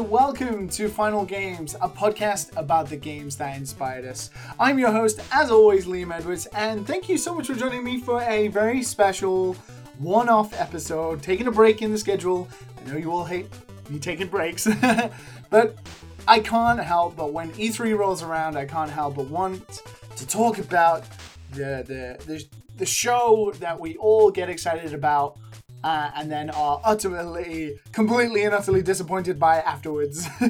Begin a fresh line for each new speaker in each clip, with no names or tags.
and welcome to Final Games, a podcast about the games that inspired us. I'm your host, as always, Liam Edwards, and thank you so much for joining me for a very special one off episode, taking a break in the schedule. I know you all hate me taking breaks, but I can't help but when E3 rolls around, I can't help but want to talk about the, the, the, the show that we all get excited about uh, and then are utterly, completely and utterly disappointed by afterwards.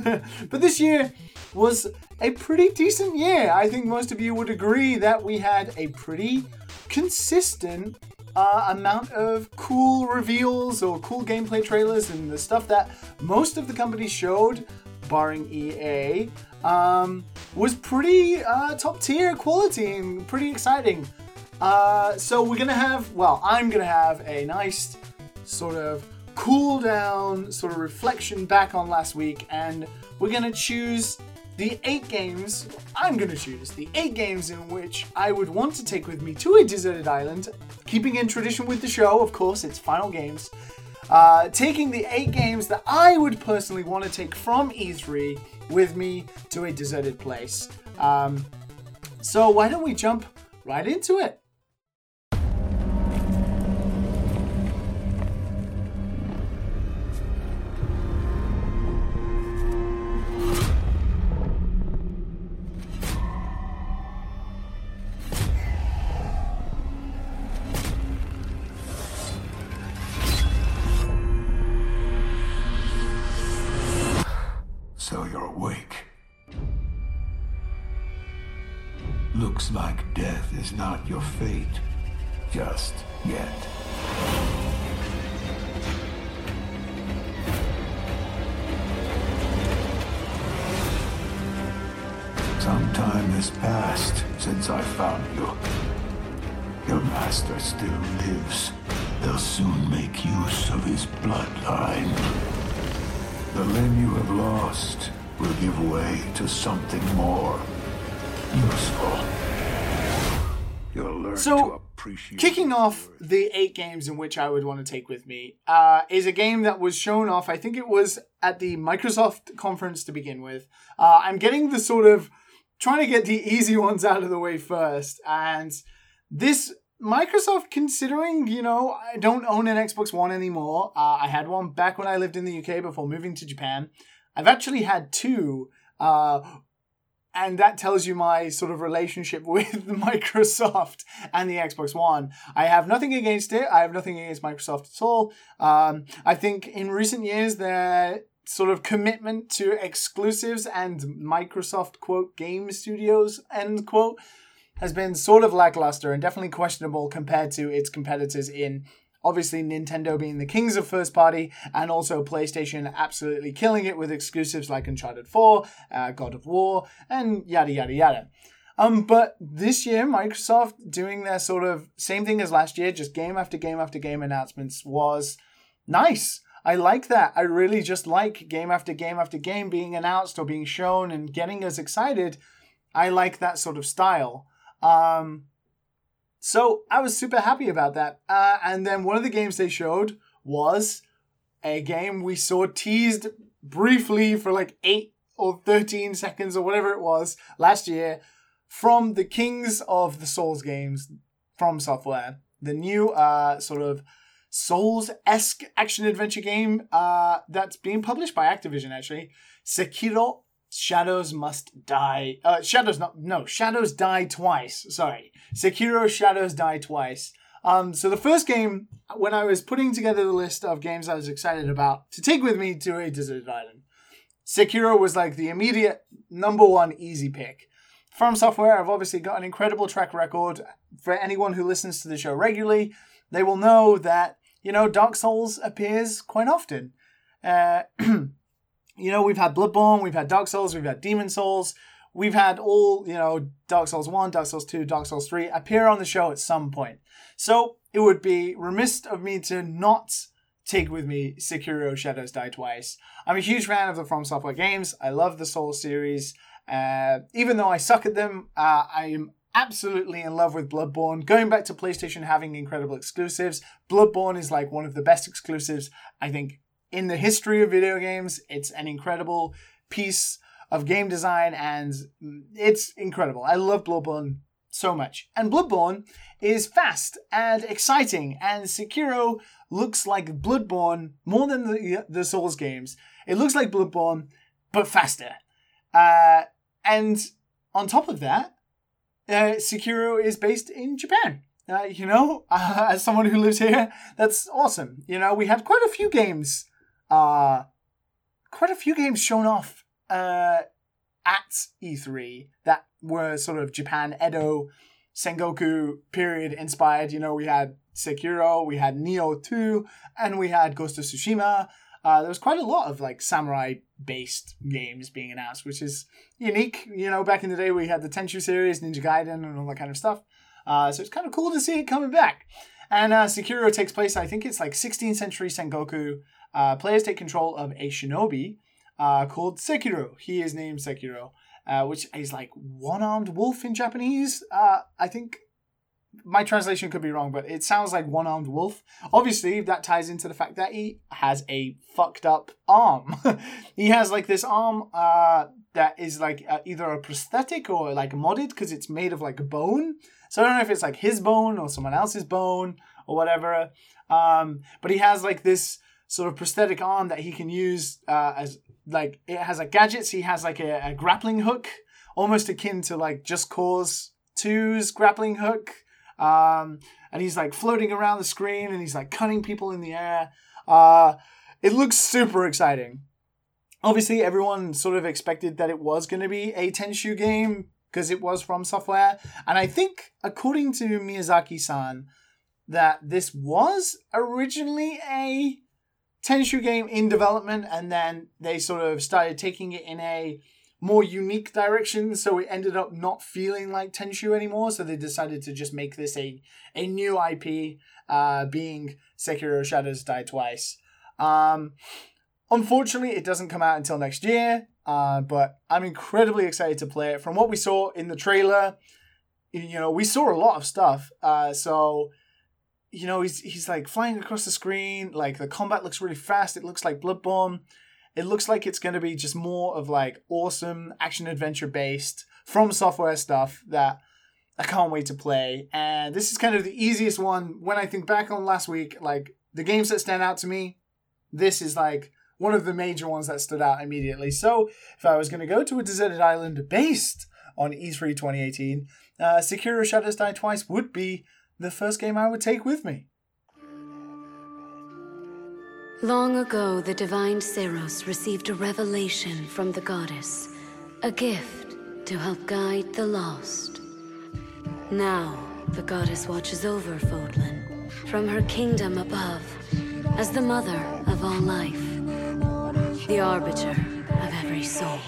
but this year was a pretty decent year. I think most of you would agree that we had a pretty consistent uh, amount of cool reveals or cool gameplay trailers and the stuff that most of the companies showed, barring EA, um, was pretty uh, top tier quality and pretty exciting. Uh, so we're gonna have, well, I'm gonna have a nice sort of cool down, sort of reflection back on last week, and we're gonna choose the eight games I'm gonna choose. The eight games in which I would want to take with me to a deserted island, keeping in tradition with the show, of course, it's final games. Uh, taking the eight games that I would personally want to take from E3 with me to a deserted place. Um, so why don't we jump right into it?
Like death is not your fate. Just yet. Some time has passed since I found you. Your master still lives. They'll soon make use of his bloodline. The limb you have lost will give way to something more useful. Learn
So, Kicking off the eight games in which I would want to take with me uh, is a game that was shown off. I think it was at the Microsoft conference to begin with. Uh, I'm getting the sort of trying to get the easy ones out of the way first, and this Microsoft, considering you know I don't own an Xbox One anymore. Uh, I had one back when I lived in the UK before moving to Japan. I've actually had two. Uh, and that tells you my sort of relationship with Microsoft and the Xbox One. I have nothing against it. I have nothing against Microsoft at all. Um, I think in recent years their sort of commitment to exclusives and Microsoft quote game studios end quote has been sort of lackluster and definitely questionable compared to its competitors in obviously Nintendo being the kings of first party and also PlayStation absolutely killing it with exclusives like Uncharted 4, uh, God of War, and yada yada yada. Um, but this year, Microsoft doing their sort of same thing as last year, just game after game after game announcements was nice. I like that. I really just like game after game after game being announced or being shown and getting us excited. I like that sort of style. Um, so I was super happy about that. Uh, and then one of the games they showed was a game we saw teased briefly for like eight or 13 seconds or whatever it was last year from the kings of the Souls games from software. The new uh, sort of Souls esque action adventure game uh, that's being published by Activision actually. Sekiro Shadows Must Die. Uh, Shadows not no Shadows Die Twice. Sorry, Sekiro Shadows Die Twice. Um, so the first game, when I was putting together the list of games I was excited about to take with me to a deserted island, Sekiro was like the immediate number one easy pick. From Software, I've obviously got an incredible track record. For anyone who listens to the show regularly, they will know that you know Dark Souls appears quite often. Uh, you know, we've had Bloodborne, we've had Dark Souls, we've had Demon Souls, we've had all, you know, Dark Souls 1, Dark Souls 2, Dark Souls 3 appear on the show at some point. So it would be remiss of me to not take with me Sekiro Shadows Die Twice. I'm a huge fan of the From Software games. I love the Souls series. Uh, even though I suck at them, uh, I am absolutely in love with Bloodborne. Going back to PlayStation having incredible exclusives, Bloodborne is like one of the best exclusives I think in the history of video games. It's an incredible piece of game design and it's incredible. I love Bloodborne so much. And Bloodborne is fast and exciting, and Sekiro looks like Bloodborne more than the, the Souls games. It looks like Bloodborne, but faster. Uh, and on top of that, uh, Sekiro is based in Japan. Uh, you know, uh, as someone who lives here, that's awesome. You know, we had quite a few games, uh, quite a few games shown off uh, at E3 that were sort of Japan Edo Sengoku period inspired. You know, we had Sekiro, we had Nioh 2, and we had Ghost of Tsushima. Uh, there was quite a lot of like samurai based games being announced, which is unique. You know, back in the day we had the Tenchu series, Ninja Gaiden, and all that kind of stuff. Uh, so it's kind of cool to see it coming back. And uh, Sekiro takes place, I think it's like 16th century Sengoku. Uh, players take control of a shinobi uh, called Sekiro. He is named Sekiro, uh, which is like one armed wolf in Japanese. Uh, I think my translation could be wrong, but it sounds like one armed wolf. Obviously, that ties into the fact that he has a fucked up arm. he has like this arm uh, that is like uh, either a prosthetic or like modded because it's made of like bone. So I don't know if it's like his bone or someone else's bone or whatever. Um, but he has like this sort of prosthetic arm that he can use uh, as like it has like gadgets. He has like a, a grappling hook, almost akin to like Just Cause 2's grappling hook. Um, and he's like floating around the screen and he's like cutting people in the air. Uh, it looks super exciting. Obviously, everyone sort of expected that it was going to be a Tenchu game because it was from software. And I think, according to Miyazaki san, that this was originally a Tenchu game in development, and then they sort of started taking it in a more unique direction, so it ended up not feeling like Tenchu anymore. So they decided to just make this a a new IP, uh, being Sekiro Shadows Die Twice. Um, unfortunately, it doesn't come out until next year, uh, but I'm incredibly excited to play it. From what we saw in the trailer, you know, we saw a lot of stuff. Uh, so you know, he's he's like flying across the screen. Like the combat looks really fast. It looks like Bloodborne. It looks like it's going to be just more of like awesome action adventure based from software stuff that I can't wait to play. And this is kind of the easiest one when I think back on last week. Like the games that stand out to me, this is like one of the major ones that stood out immediately. So if I was going to go to a deserted island based on E3 2018, uh, Sekiro Shadows Die Twice would be the first game I would take with me.
Long ago, the divine Seiros received a revelation from the goddess, a gift to help guide the lost. Now, the goddess watches over Fodlan from her kingdom above as the mother of all life, the arbiter of every soul.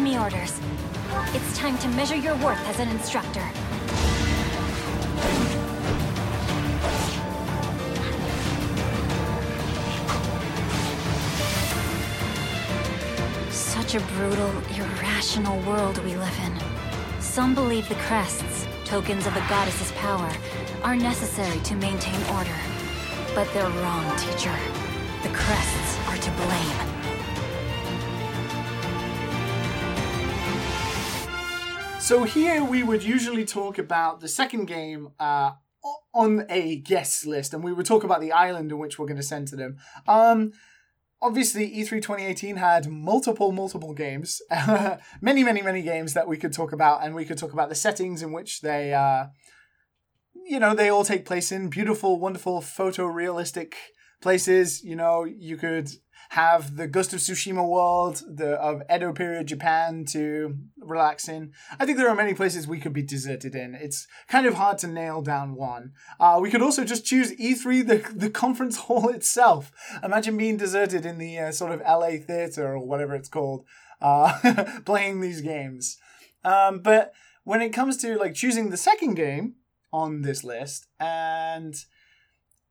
Me orders. It's time to measure your worth as an instructor. Such a brutal, irrational world we live in. Some believe the crests, tokens of the goddess's power, are necessary to maintain order. But they're wrong, teacher. The crests are to blame.
So here we would usually talk about the second game uh, on a guest list, and we would talk about the island in which we're going to send to them. Um, obviously, E3 2018 had multiple, multiple games, many, many, many games that we could talk about, and we could talk about the settings in which they, uh, you know, they all take place in beautiful, wonderful, photorealistic places. You know, you could have the Ghost of Tsushima world the, of Edo period Japan to relax in. I think there are many places we could be deserted in. It's kind of hard to nail down one. Uh, we could also just choose E3, the, the conference hall itself. Imagine being deserted in the uh, sort of LA theater or whatever it's called, uh, playing these games. Um, but when it comes to like choosing the second game on this list, and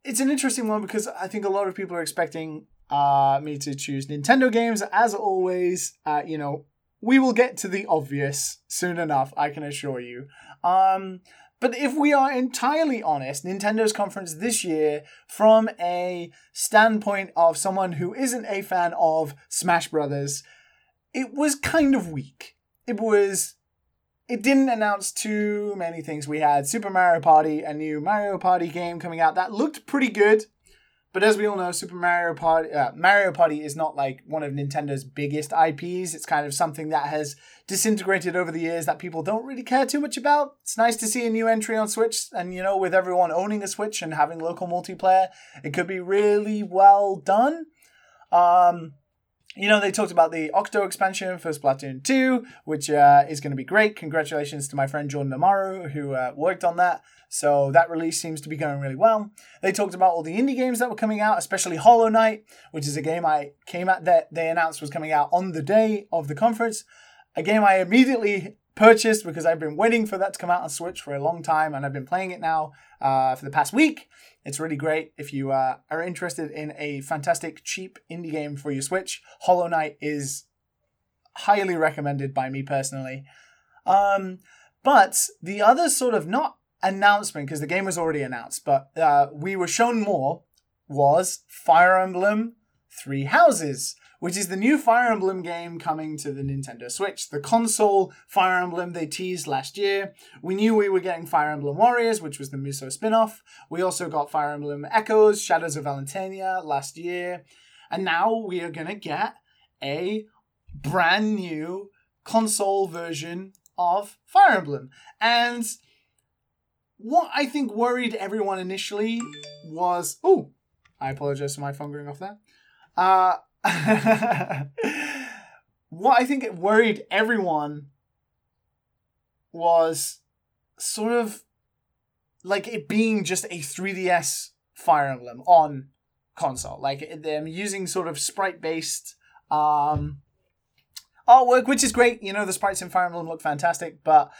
it's an interesting one because I think a lot of people are expecting uh, me to choose Nintendo games. As always, uh, you know, we will get to the obvious soon enough, I can assure you. Um, but if we are entirely honest, Nintendo's conference this year, from a standpoint of someone who isn't a fan of Smash Brothers, it was kind of weak. It was. It didn't announce too many things. We had Super Mario Party, a new Mario Party game coming out that looked pretty good. But as we all know, Super Mario Party uh, Mario Party is not like one of Nintendo's biggest IPs. It's kind of something that has disintegrated over the years that people don't really care too much about. It's nice to see a new entry on Switch, and you know, with everyone owning a Switch and having local multiplayer, it could be really well done. Um, you know, they talked about the Octo expansion for Splatoon 2, which uh, is going to be great. Congratulations to my friend Jordan Amaru, who uh, worked on that. So that release seems to be going really well. They talked about all the indie games that were coming out, especially Hollow Knight, which is a game I came at that they announced was coming out on the day of the conference. A game I immediately purchased because I've been waiting for that to come out on Switch for a long time and I've been playing it now uh, for the past week. It's really great. If you uh, are interested in a fantastic, cheap indie game for your Switch, Hollow Knight is highly recommended by me personally. Um, but the other sort of not announcement because the game was already announced, but uh, we were shown more was Fire Emblem Three Houses, which is the new Fire Emblem game coming to the Nintendo Switch. The console Fire Emblem they teased last year. We knew we were getting Fire Emblem Warriors, which was the Musou spin off. We also got Fire Emblem Echoes, Shadows of Valentia last year. And now we are going to get a brand new console version of Fire Emblem. And what I think worried everyone initially was oh, I apologize for my phone going off there. Uh, what I think it worried everyone was sort of like it being just a 3DS Fire Emblem on console. Like them using sort of sprite based um, artwork, which is great. You know, the sprites in Fire Emblem look fantastic, but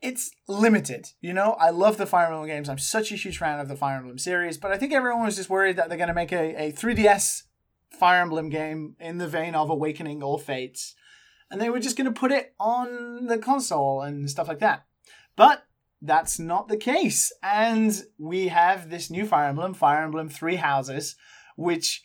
it's limited. You know, I love the Fire Emblem games. I'm such a huge fan of the Fire Emblem series, but I think everyone was just worried that they're going to make a, a 3DS Fire Emblem game in the vein of Awakening or Fates, and they were just going to put it on the console and stuff like that. But that's not the case. And we have this new Fire Emblem, Fire Emblem Three Houses, which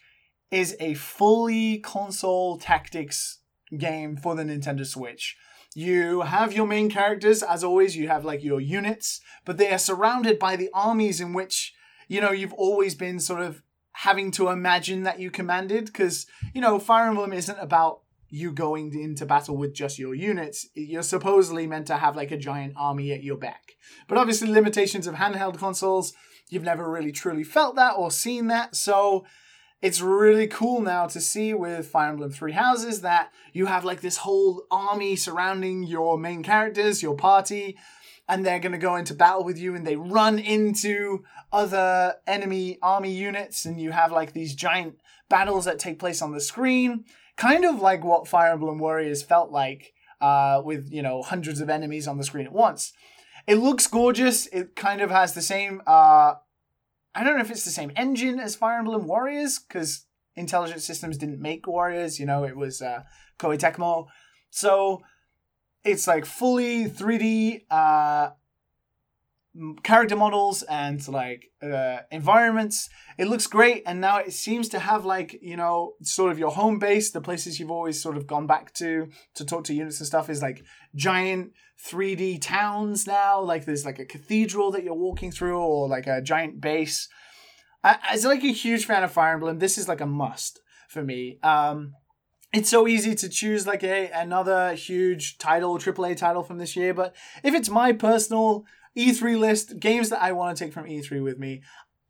is a fully console tactics game for the Nintendo Switch. You have your main characters, as always, you have like your units, but they are surrounded by the armies in which, you know, you've always been sort of having to imagine that you commanded. Because, you know, Fire Emblem isn't about you going into battle with just your units. You're supposedly meant to have like a giant army at your back. But obviously, limitations of handheld consoles, you've never really truly felt that or seen that. So, it's really cool now to see with Fire Emblem Three Houses that you have like this whole army surrounding your main characters, your party, and they're going to go into battle with you and they run into other enemy army units and you have like these giant battles that take place on the screen kind of like what fire emblem warriors felt like uh, with you know hundreds of enemies on the screen at once it looks gorgeous it kind of has the same uh, I don't know if it's the same engine as Fire Emblem Warriors because Intelligent Systems didn't make Warriors. You know, it was uh, Koei Tecmo. So it's like fully 3D uh, character models and like uh, environments. It looks great, and now it seems to have like you know sort of your home base, the places you've always sort of gone back to to talk to units and stuff is like giant 3D towns now. Like there's like a cathedral that you're walking through, or like a giant base. I, as like a huge fan of Fire Emblem, this is like a must for me. Um, it's so easy to choose like a another huge title, AAA title from this year, but if it's my personal E3 list, games that I want to take from E3 with me,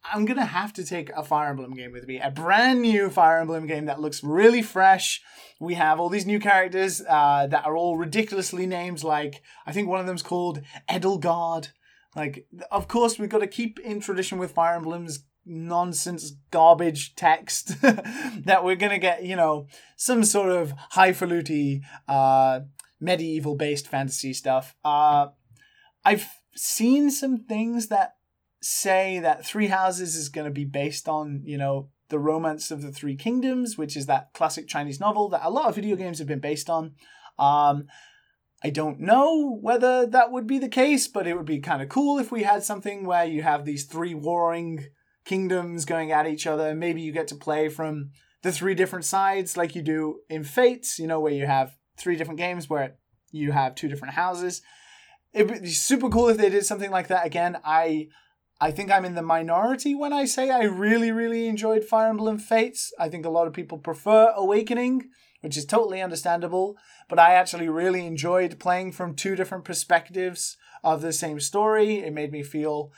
I'm gonna have to take a Fire Emblem game with me. A brand new Fire Emblem game that looks really fresh. We have all these new characters uh, that are all ridiculously named. Like I think one of them's called Edelgard. Like, of course, we've got to keep in tradition with Fire Emblem's nonsense garbage text that we're gonna get. You know, some sort of highfalutin uh, medieval based fantasy stuff. Uh, I've seen some things that say that Three Houses is going to be based on, you know, the Romance of the Three Kingdoms, which is that classic Chinese novel that a lot of video games have been based on. Um, I don't know whether that would be the case, but it would be kind of cool if we had something where you have these three warring kingdoms going at each other. Maybe you get to play from the three different sides like you do in Fates, you know, where you have three different games where you have two different houses. It would be super cool if they did something like that again. I I think I'm in the minority when I say I really, really enjoyed Fire Emblem Fates. I think a lot of people prefer Awakening, which is totally understandable, but I actually really enjoyed playing from two different perspectives of the same story. It made me feel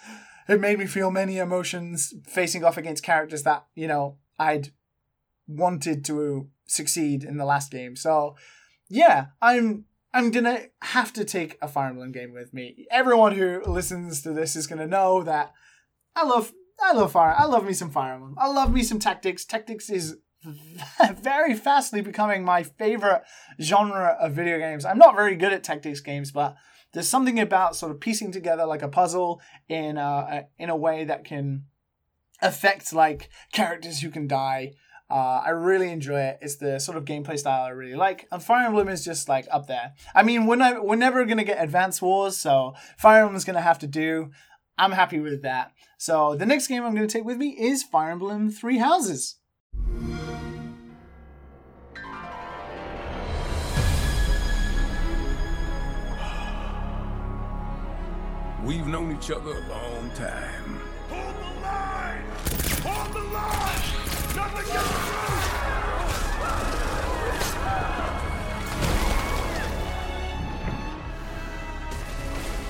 it made me feel many emotions facing off against characters that, you know, I'd wanted to succeed in the last game. So, yeah, I'm I'm gonna have to take a Fire Emblem game with me. Everyone who listens to this is gonna know that I love I love Fire. I love me some Fire Emblem. I love me some Tactics. Tactics is very fastly becoming my favorite genre of video games. I'm not very good at tactics games, but there's something about sort of piecing together like a puzzle in a, in a way that can affect like characters who can die uh, I really enjoy it. It's the sort of gameplay style I really like. And Fire Emblem is just like up there. I mean, we're, not, we're never to get Advance Wars, so Fire Emblem is going to have to do. I'm happy with that. So the next game I'm to take with me is Fire Emblem Three Houses.
We've known each other a long time.
Hold the line! Hold the line!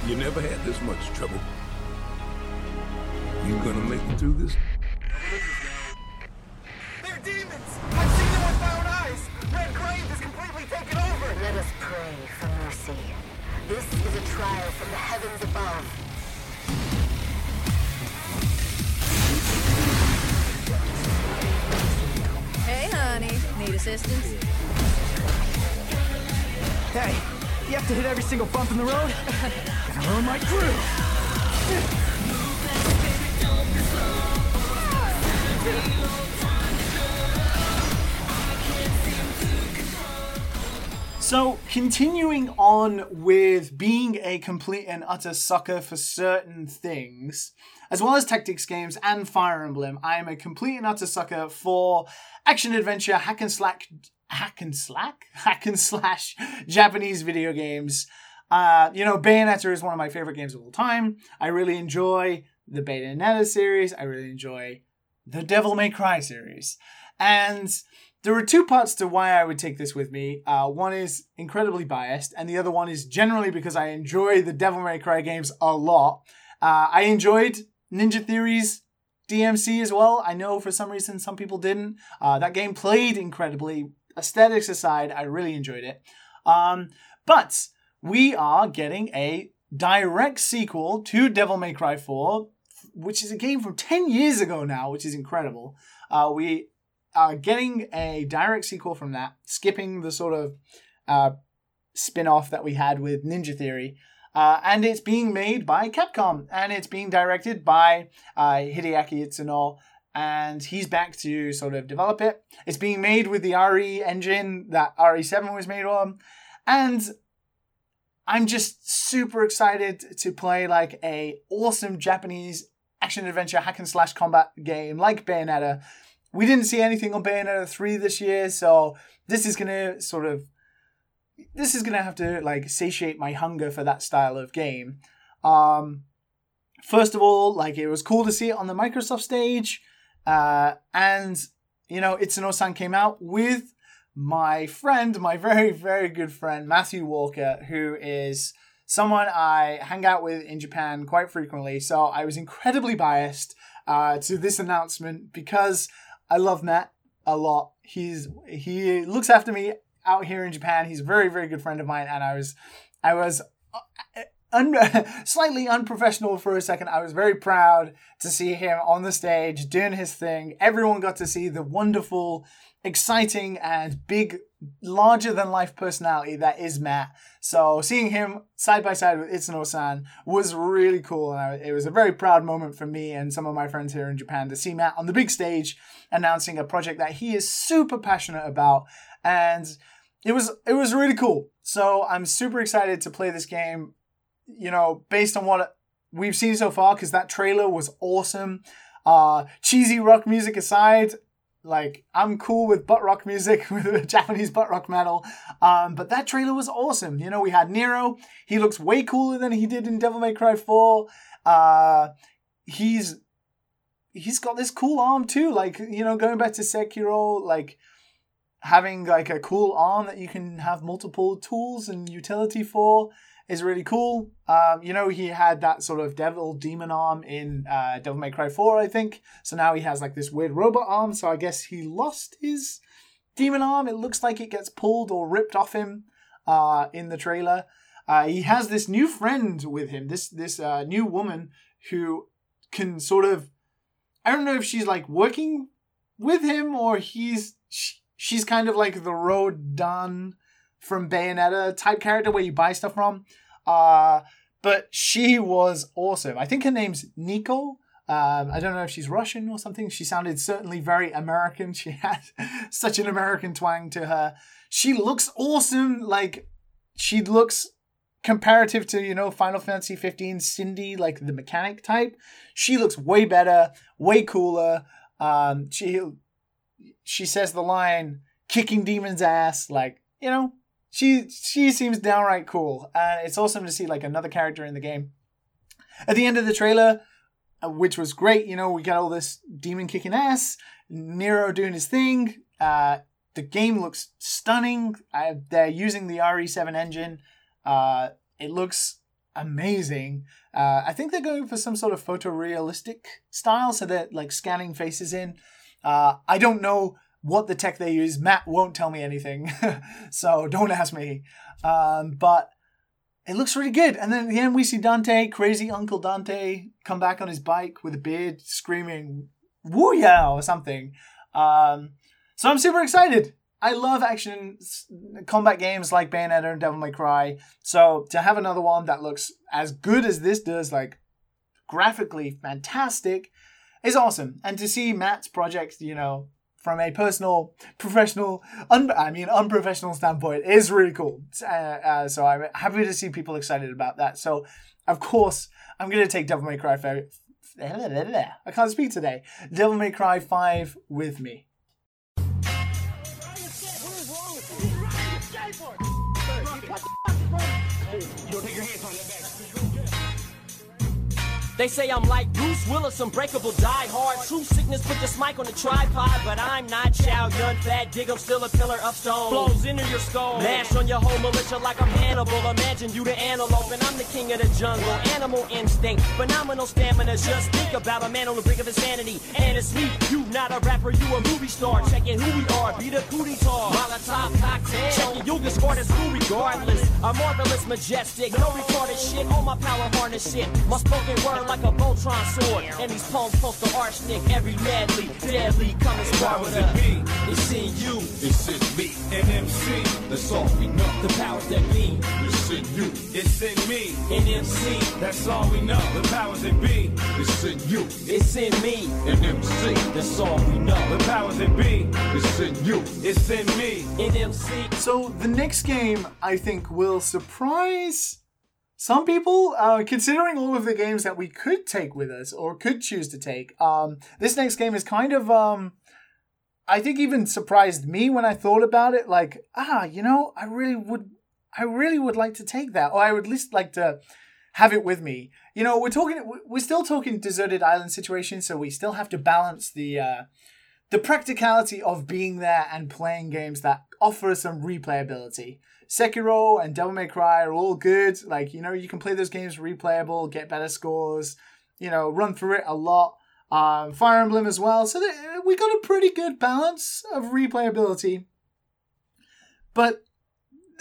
You never had this much trouble. You gonna make it through this?
They're demons! I've seen them with my own eyes! Red Grave is completely taken over!
Let us pray for mercy. This is a trial from the heavens above.
Hey, honey. Need assistance?
Hey, you have to hit every single bump in the road? Gonna ruin my groove.
So, continuing on with being a complete and utter sucker for certain things, as well as tactics games and Fire Emblem, I am a complete and utter sucker for action adventure, hack and slack, hack and slack, hack and slash Japanese video games. Uh, you know, Bayonetta is one of my favorite games of all time. I really enjoy the Bayonetta series. I really enjoy the Devil May Cry series, and there are two parts to why I would take this with me. Uh, one is incredibly biased, and the other one is generally because I enjoy the Devil May Cry games a lot. Uh, I enjoyed Ninja Theory's DMC as well. I know for some reason some people didn't. Uh, that game played incredibly. Aesthetics aside, I really enjoyed it. Um, but we are getting a direct sequel to Devil May Cry 4, which is a game from 10 years ago now, which is incredible. Uh, we are getting a direct sequel from that, skipping the sort of uh, spin off that we had with Ninja Theory. Uh, and it's being made by Capcom, and it's being directed by uh, Hideaki Itsuno, and he's back to sort of develop it. It's being made with the RE engine that RE7 was made on, and I'm just super excited to play like a awesome Japanese action adventure hack and slash combat game like Bayonetta. We didn't see anything on Bayonetta 3 this year, so this is gonna sort of this is gonna have to like satiate my hunger for that style of game. Um first of all, like it was cool to see it on the Microsoft stage. Uh and you know, it's Itsuno-san came out with my friend, my very, very good friend, Matthew Walker, who is someone I hang out with in Japan quite frequently. So I was incredibly biased uh, to this announcement because I love Matt a lot. He's he looks after me out here in Japan. He's a very, very good friend of mine, and I was I was uh, un- slightly unprofessional for a second. I was very proud to see him on the stage doing his thing. Everyone got to see the wonderful, exciting, and big, larger than life personality that is Matt. So seeing him side by side with Itsuno san was really cool. And I, it was a very proud moment for me and some of my friends here in Japan to see Matt on the big stage announcing a project that he is super passionate about. And it was it was really cool. So I'm super excited to play this game. You know, based on what we've seen so far, because that trailer was awesome. Uh, cheesy rock music aside, like I'm cool with butt rock music, with Japanese butt rock metal. Um, but that trailer was awesome. You know, we had Nero. He looks way cooler than he did in Devil May Cry 4. Uh, he's he's got this cool arm too. Like you know, going back to Sekiro, like having like a cool arm that you can have multiple tools and utility for is really cool. Um, you know, he had that sort of devil demon arm in uh, Devil May Cry 4, I think. So now he has like this weird robot arm. So I guess he lost his demon arm. It looks like it gets pulled or ripped off him uh, in the trailer. Uh, he has this new friend with him, this this uh, new woman who can sort of, I don't know if she's like working with him or he's she's kind of like the Rodin from Bayonetta type character where you buy stuff from. Uh, but she was awesome. I think her name's Nico. Um, I don't know if she's Russian or something. She sounded certainly very American. She had such an American twang to her. She looks awesome. Like she looks comparative to you know Final Fantasy 15 Cindy, like the mechanic type. She looks way better, way cooler. Um, she she says the line kicking demons ass like you know she she seems downright cool. And it's awesome to see like another character in the game. At the end of the trailer uh, which was great you know we got all this demon kicking ass. Nero doing his thing. Uh, the game looks stunning. Uh, they're using the re7 engine. Uh, it looks amazing. Uh, i think they're going for some sort of photorealistic style so they're like scanning faces in. Uh, I don't know what the tech they use. Matt won't tell me anything, so don't ask me. Um, but it looks really good. And then at the end, we see Dante, crazy Uncle Dante, come back on his bike with a beard, screaming "Woo yeah" or something. Um, so I'm super excited. I love action combat games like Bayonetta and Devil May Cry. So to have another one that looks as good as this does, like graphically fantastic, is awesome. And to see Matt's project, you know, from a personal, professional, un- I mean, unprofessional standpoint, is really cool. Uh, uh, so I'm happy to see people excited about that. So, of course, I'm going to take Devil May Cry 5. I can't speak today. Devil May Cry 5 with me.
They say I'm like Bruce Willis, unbreakable, die hard. True sickness, put this mic on the tripod. But I'm not Chow Yun Fat, dig, I'm still a pillar of stone. Blows into your skull, mash on your whole militia like I'm Hannibal. Imagine you the antelope, and I'm the king of the jungle. Animal instinct, phenomenal stamina. Just think about a man on the brink of insanity. And it's me, you not a rapper, you a movie star. Checking who we are, be the cootie tar. Molotov cocktail. Checking you can score this cool regardless. A marvelous, majestic, no retarded shit. All my power harness shit. My spoken word like a Voltron sword. And these poems post the arsenic, every madly, deadly, coming squad with us.
be?
It's in you,
It's in me, NMC. That's all we know.
the powers that be.
It's in you. It's in me.
In MC,
That's all we know. The powers that be. It's in you.
it's in me.
NMC.
That's all we know.
The powers that be. It's in you. It's in me.
In MC,
So the next game, I think, will surprise some people, uh, considering all of the games that we could take with us or could choose to take. Um, this next game is kind of, um, I think, even surprised me when I thought about it. Like, ah, you know, I really would, I really would like to take that, or I would at least like to have it with me. You know, we're talking, we're still talking deserted island situation, so we still have to balance the. Uh, the practicality of being there and playing games that offer some replayability. Sekiro and Devil May Cry are all good. Like, you know, you can play those games replayable, get better scores, you know, run through it a lot. Um, Fire Emblem as well. So we got a pretty good balance of replayability. But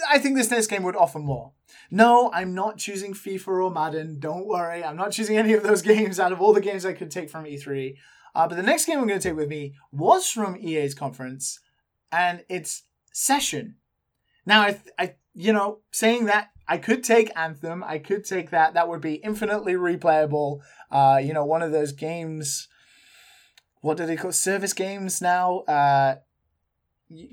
I think this next game would offer more. No, I'm not choosing FIFA or Madden. Don't worry. I'm not choosing any of those games out of all the games I could take from E3. Uh, but the next game I'm going to take with me was from EA's conference, and it's Session. Now, I, I, you know, saying that I could take Anthem, I could take that. That would be infinitely replayable. Uh, you know, one of those games. What do they call service games now? Uh,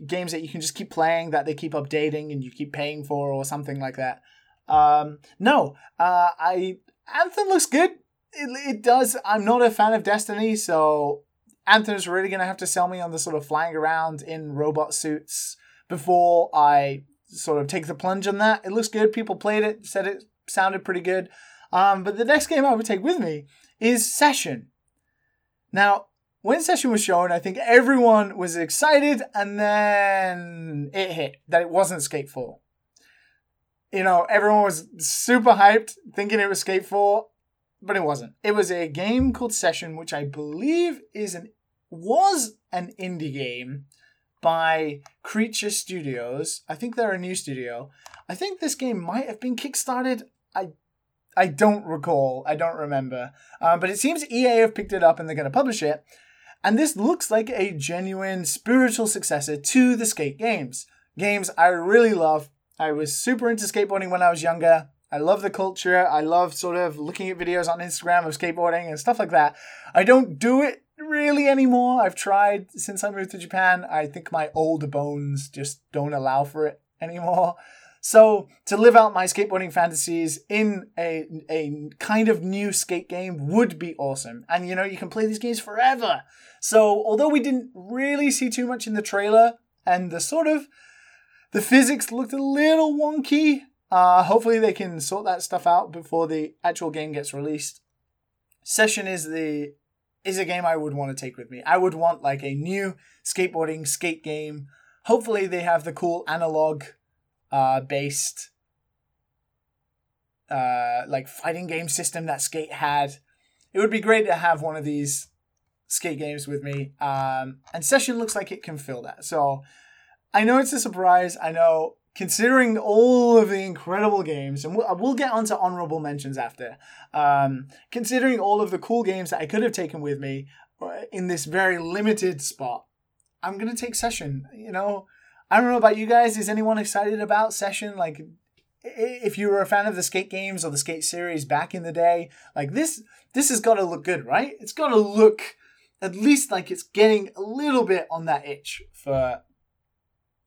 games that you can just keep playing that they keep updating and you keep paying for or something like that. Um, no, uh, I Anthem looks good. It, it does. I'm not a fan of Destiny, so Anthem's really gonna have to sell me on the sort of flying around in robot suits before I sort of take the plunge on that. It looks good. People played it, said it sounded pretty good. Um, but the next game I would take with me is Session. Now, when Session was shown, I think everyone was excited, and then it hit that it wasn't Skate 4. You know, everyone was super hyped, thinking it was Skate 4, but it wasn't. It was a game called Session, which I believe is an was an indie game by Creature Studios. I think they're a new studio. I think this game might have been kickstarted. I I don't recall. I don't remember. Um, but it seems EA have picked it up and they're going to publish it. And this looks like a genuine spiritual successor to the skate games. Games I really love. I was super into skateboarding when I was younger. I love the culture. I love sort of looking at videos on Instagram of skateboarding and stuff like that. I don't do it really anymore. I've tried since I moved to Japan. I think my old bones just don't allow for it anymore. So to live out my skateboarding fantasies in a a kind of new skate game would be awesome. And you know, you can play these games forever. So although we didn't really see too much in the trailer and the sort of the physics looked a little wonky, uh, hopefully they can sort that stuff out before the actual game gets released. Session is the is a game I would want to take with me. I would want like a new skateboarding skate game. Hopefully they have the cool analog uh, based uh, like fighting game system that Skate had. It would be great to have one of these skate games with me. Um, and Session looks like it can fill that. So I know it's a surprise. I know considering all of the incredible games, and we'll, we'll get onto honorable mentions after. Um, considering all of the cool games that I could have taken with me uh, in this very limited spot, I'm gonna take Session. You know, I don't know about you guys. Is anyone excited about Session? Like, if you were a fan of the skate games or the skate series back in the day, like this, this has got to look good, right? It's got to look at least like it's getting a little bit on that itch for,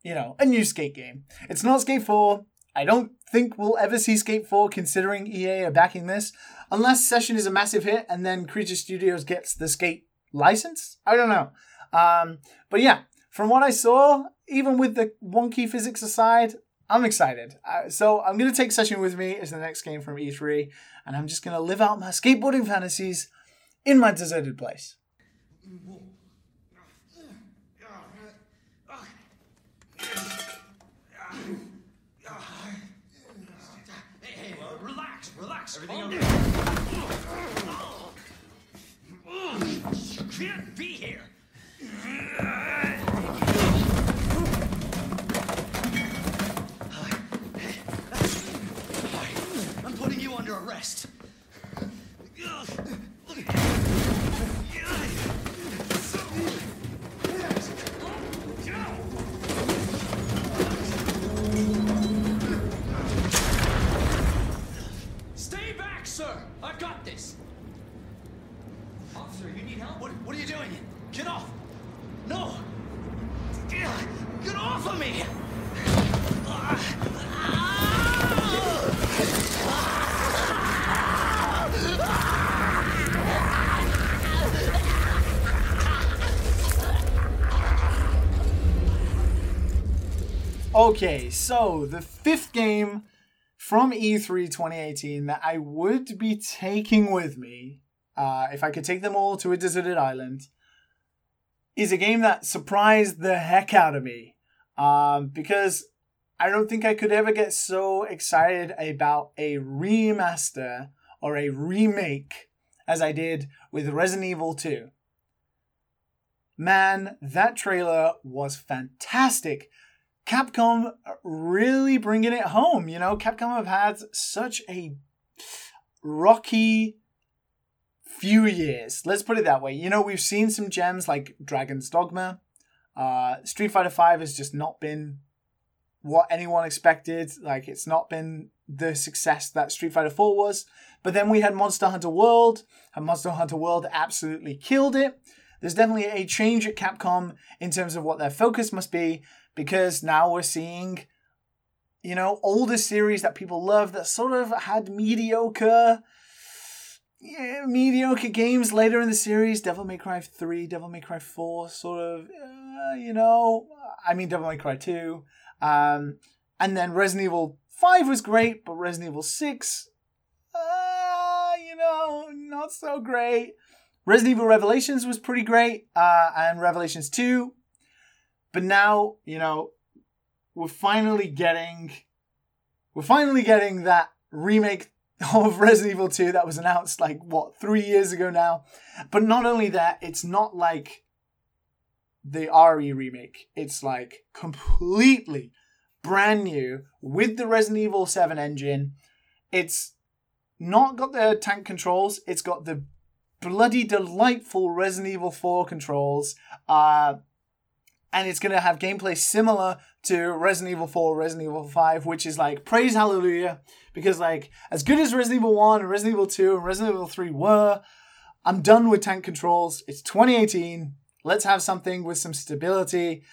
you know, a new skate game. It's not Skate 4. I don't think we'll ever see Skate 4 considering EA are backing this, unless Session is a massive hit and then Creature Studios gets the skate license. I don't know. Um, but yeah, from what I saw, even with the wonky physics aside, I'm excited. Uh, so I'm going to take Session with me as the next game from E3, and I'm just going to live out my skateboarding fantasies in my deserted place.
Hey, well, Everything
okay?
You can't be here. I'm putting you under arrest.
Okay, so the fifth game from E E3 2018 that I would be taking with me, uh, if I could take them all to a deserted island, is a game that surprised the heck out of me. Um, because I don't think I could ever get so excited about a remaster or a remake as I did with Resident Evil 2. Man, that trailer was fantastic. Capcom really bringing it home. You know, Capcom have had such a rocky few years. Let's put it that way. You know, we've seen some gems like Dragon's Dogma. Uh, Street Fighter V has just not been what anyone expected. Like, it's not been the success that Street Fighter 4 was. But then we had Monster Hunter World, and Monster Hunter World absolutely killed it. there's definitely a change at Capcom in terms of what their focus must be because now we're seeing, you know, older series that people love that sort of had mediocre. Yeah, mediocre games later in the series, Devil May Cry 3, Devil May Cry 4, sort of, uh, you know, I mean, Devil May Cry 2. Um, and then Resident Evil 5 was great, but Resident Evil 6, uh, you know, not so great. Resident Evil Revelations was pretty great, uh, and Revelations 2. But now, you know, we're finally getting we're finally getting that remake of Resident Evil 2 that was announced like what, 3 years ago now. But not only that, it's not like the RE remake. It's like completely brand new with the Resident Evil 7 engine. It's not got the tank controls, it's got the bloody delightful Resident Evil 4 controls. Uh, and it's going to have gameplay similar to Resident Evil 4, Resident Evil 5, which is like praise hallelujah. Because, like, as good as Resident Evil 1 and Resident Evil 2 and Resident Evil 3 were, I'm done with tank controls. It's 2018. Let's have something with some stability.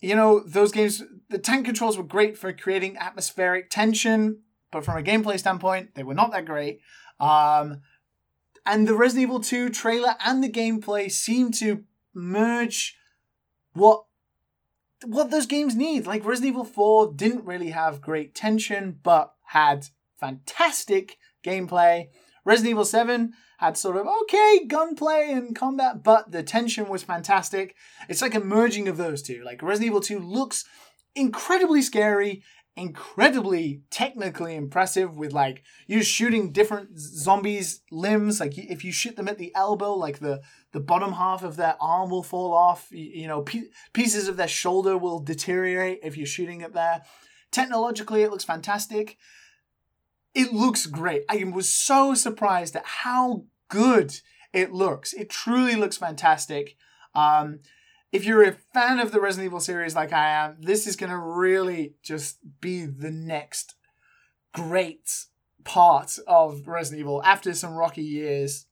You know, those games, the tank controls were great for creating atmospheric tension, but from a gameplay standpoint, they were not that great. Um, and the Resident Evil 2 trailer and the gameplay seem to merge what what those games need. Like Resident Evil 4 didn't really have great tension, but had fantastic gameplay. Resident Evil 7 had sort of okay gunplay and combat, but the tension was fantastic. It's like a merging of those two. Like Resident Evil 2 looks incredibly scary, incredibly technically impressive with like you shooting different zombies limbs like if you shoot them at the elbow like the the bottom half of their arm will fall off you, you know pieces of their shoulder will deteriorate if you're shooting it there. Technologically it looks fantastic. It looks great. I was so surprised at how good it looks. It truly looks fantastic. Um if you're a fan of the Resident Evil series like I am, this is going to really just be the next great part of Resident Evil after some rocky years.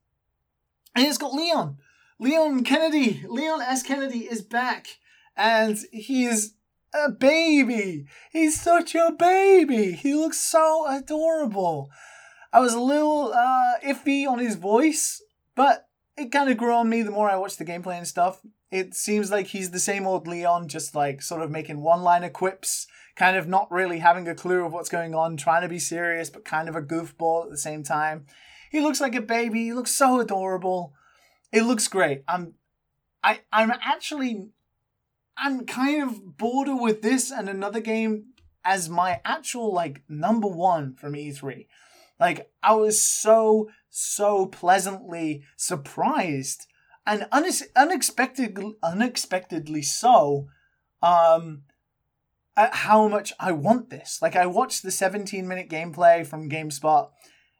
And it's got Leon. Leon Kennedy. Leon S. Kennedy is back. And he is a baby. He's such a baby. He looks so adorable. I was a little uh, iffy on his voice, but it kind of grew on me the more I watched the gameplay and stuff it seems like he's the same old Leon, just like sort of making one liner quips, kind of not really having a clue of what's going on, trying to be serious, but kind of a goofball at the same time. He looks like a baby, he looks so adorable. It looks great. I'm I I'm actually I'm kind of border with this and another game as my actual like number one from E3. Like I was so so pleasantly surprised and unex- unexpectedly, unexpectedly so, um, how much I want this. Like I watched the 17 minute gameplay from GameSpot.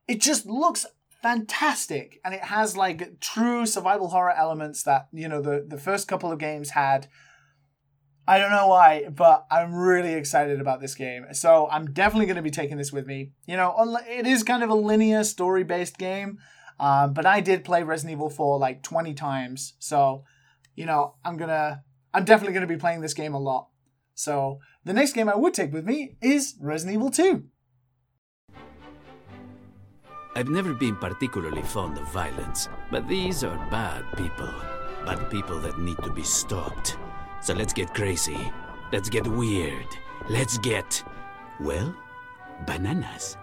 It just looks fantastic, and it has like true survival horror elements that you know the the first couple of games had. I don't know why, but I'm really excited about this game. So I'm definitely going to be taking this with me. You know, it is kind of a linear story based game. Um, but I did play Resident Evil 4 like 20 times. So, you know, I'm gonna, I'm definitely gonna be playing this game a lot. So, the next game I would take with me is Resident Evil 2.
I've never been particularly fond of violence, but these are bad people. Bad people that need to be stopped. So let's get crazy. Let's get weird. Let's get, well, bananas.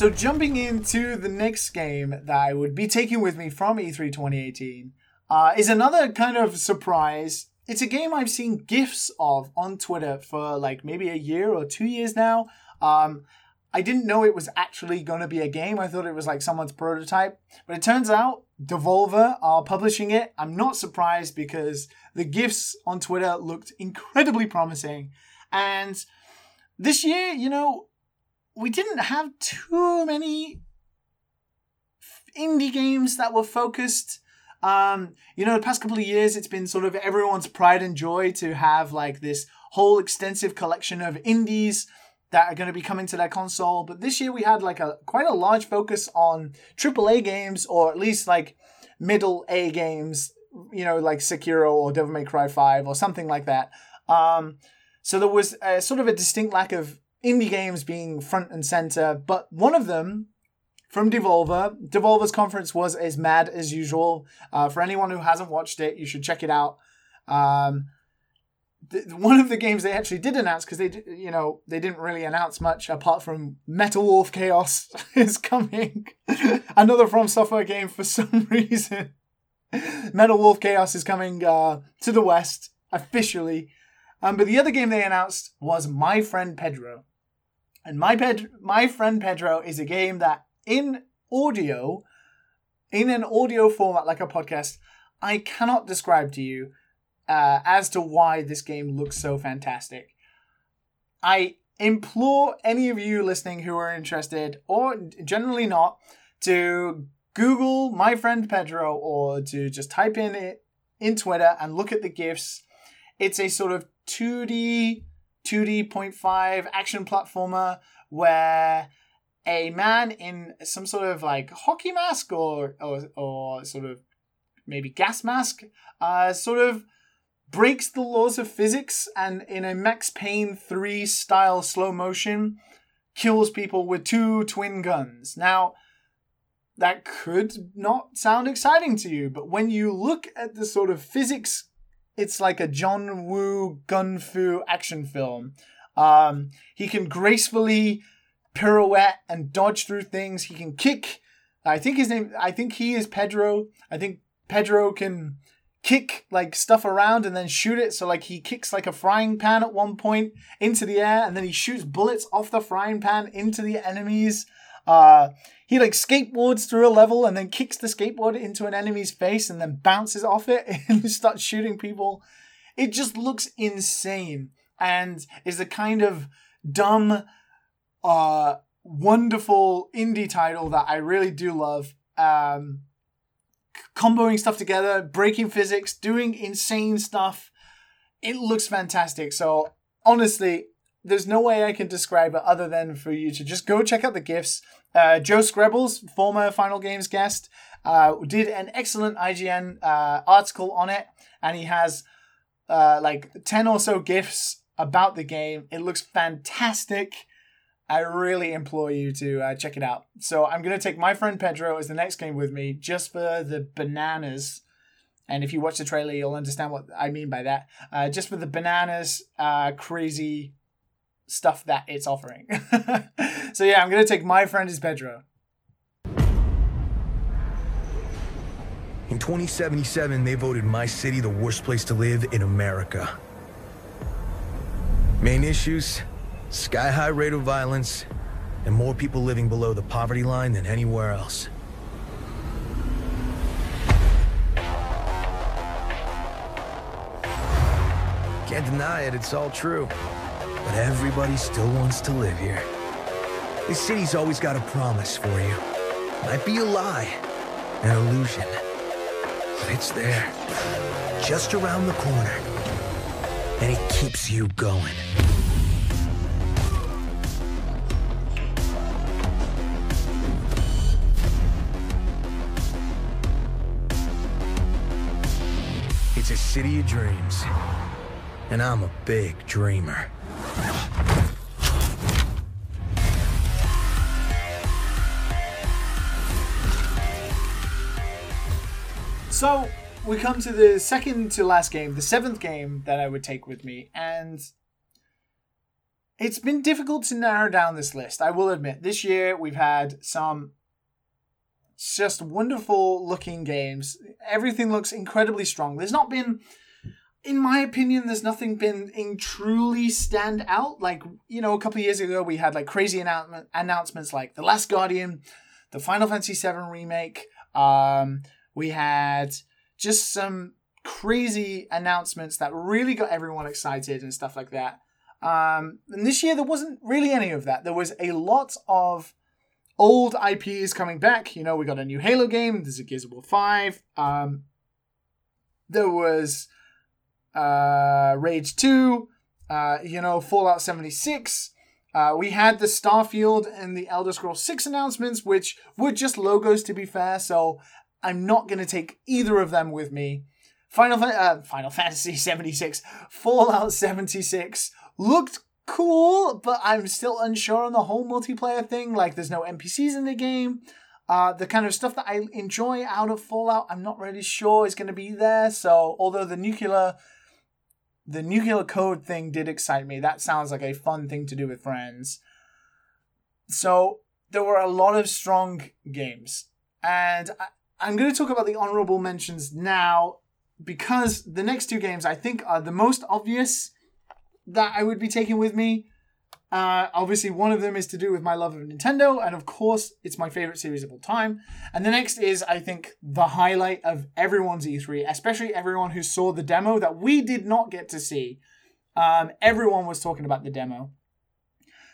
So jumping into the next game that I would be taking with me from E E3 2018 uh, is another kind of surprise. It's a game I've seen gifs of on Twitter for like maybe a year or two years now. Um, I didn't know it was actually going to be a game. I thought it was like someone's prototype. But it turns out Devolver are publishing it. I'm not surprised because the gifs on Twitter looked incredibly promising. And this year, you know, we didn't have too many indie games that were focused. Um, you know, the past couple of years, it's been sort of everyone's pride and joy to have like this whole extensive collection of indies that are going to be coming to their console. But this year we had like a quite a large focus on AAA games, or at least like middle A games. You know, like Sekiro or Devil May Cry Five or something like that. Um, so there was a, sort of a distinct lack of indie games being front and center, but one of them from Devolver. Devolver's conference was as mad as usual. Uh, for anyone who hasn't watched it, you should check it out. Um, th- one of the games they actually did announce because they, you know, they didn't really announce much apart from Metal Wolf Chaos is coming. Another From Software game for some reason. Metal Wolf Chaos is coming uh, to the West officially. Um, but the other game they announced was My Friend Pedro. And My, Ped- My Friend Pedro is a game that in audio, in an audio format like a podcast, I cannot describe to you uh, as to why this game looks so fantastic. I implore any of you listening who are interested, or generally not, to Google my friend Pedro or to just type in it in Twitter and look at the GIFs. It's a sort of 2D, 2D.5 action platformer where a man in some sort of like hockey mask or or, or sort of maybe gas mask uh, sort of breaks the laws of physics and in a Max Payne 3 style slow motion kills people with two twin guns. Now, that could not sound exciting to you, but when you look at the sort of physics, it's like a John Woo gun fu action film. Um, he can gracefully pirouette and dodge through things. He can kick. I think his name. I think he is Pedro. I think Pedro can kick like stuff around and then shoot it. So like he kicks like a frying pan at one point into the air, and then he shoots bullets off the frying pan into the enemies. Uh, he like skateboards through a level and then kicks the skateboard into an enemy's face and then bounces off it and starts shooting people. It just looks insane and is the kind of dumb, uh, wonderful indie title that I really do love. Um, comboing stuff together, breaking physics, doing insane stuff. It looks fantastic. So honestly, there's no way I can describe it other than for you to just go check out the gifs. Uh, Joe Skrebels, former Final Games guest, uh, did an excellent IGN uh, article on it, and he has uh, like 10 or so gifs about the game. It looks fantastic. I really implore you to uh, check it out. So I'm going to take my friend Pedro as the next game with me just for the bananas. And if you watch the trailer, you'll understand what I mean by that. Uh, just for the bananas, crazy stuff that it's offering. so yeah, I'm to take my friend is Pedro.
In 2077, they voted my city the worst place to live in America. Main issues sky high rate of violence, and more people living below the poverty line than anywhere else. Can't deny it, it's all true. But everybody still wants to live here. This city's always got a promise for you. Might be a lie, an illusion. But it's there, just around the corner. And it keeps you going. It's a city of dreams. And I'm a big dreamer.
So we come to the second to last game, the seventh game that I would take with me, and it's been difficult to narrow down this list. I will admit, this year we've had some just wonderful looking games. Everything looks incredibly strong. There's not been, in my opinion, there's nothing been in truly stand out. Like you know, a couple years ago we had like crazy announcement announcements like The Last Guardian, the Final Fantasy VII remake. Um, we had just some crazy announcements that really got everyone excited and stuff like that. Um, and this year there wasn't really any of that. There was a lot of old IPs coming back. You know, we got a new Halo game. There's a Gears of War 5. Um, there was uh, Rage 2. Uh, you know, Fallout 76. Uh, we had the Starfield and the Elder Scrolls 6 announcements, which were just logos to be fair, so I'm not going to take either of them with me. Final, uh, Final Fantasy 76, Fallout 76 looked cool, but I'm still unsure on the whole multiplayer thing. Like, there's no NPCs in the game. Uh, the kind of stuff that I enjoy out of Fallout, I'm not really sure is going to be there. So, although the nuclear, the nuclear code thing did excite me, that sounds like a fun thing to do with friends. So, there were a lot of strong games, and I'm going to talk about the honorable mentions now because the next two games I think are the most obvious that I would be taking with me. Uh, obviously, one of them is to do with my love of Nintendo, and of course, it's my favorite series of all time. And the next is, I think, the highlight of everyone's E3, especially everyone who saw the demo that we did not get to see. Um, everyone was talking about the demo.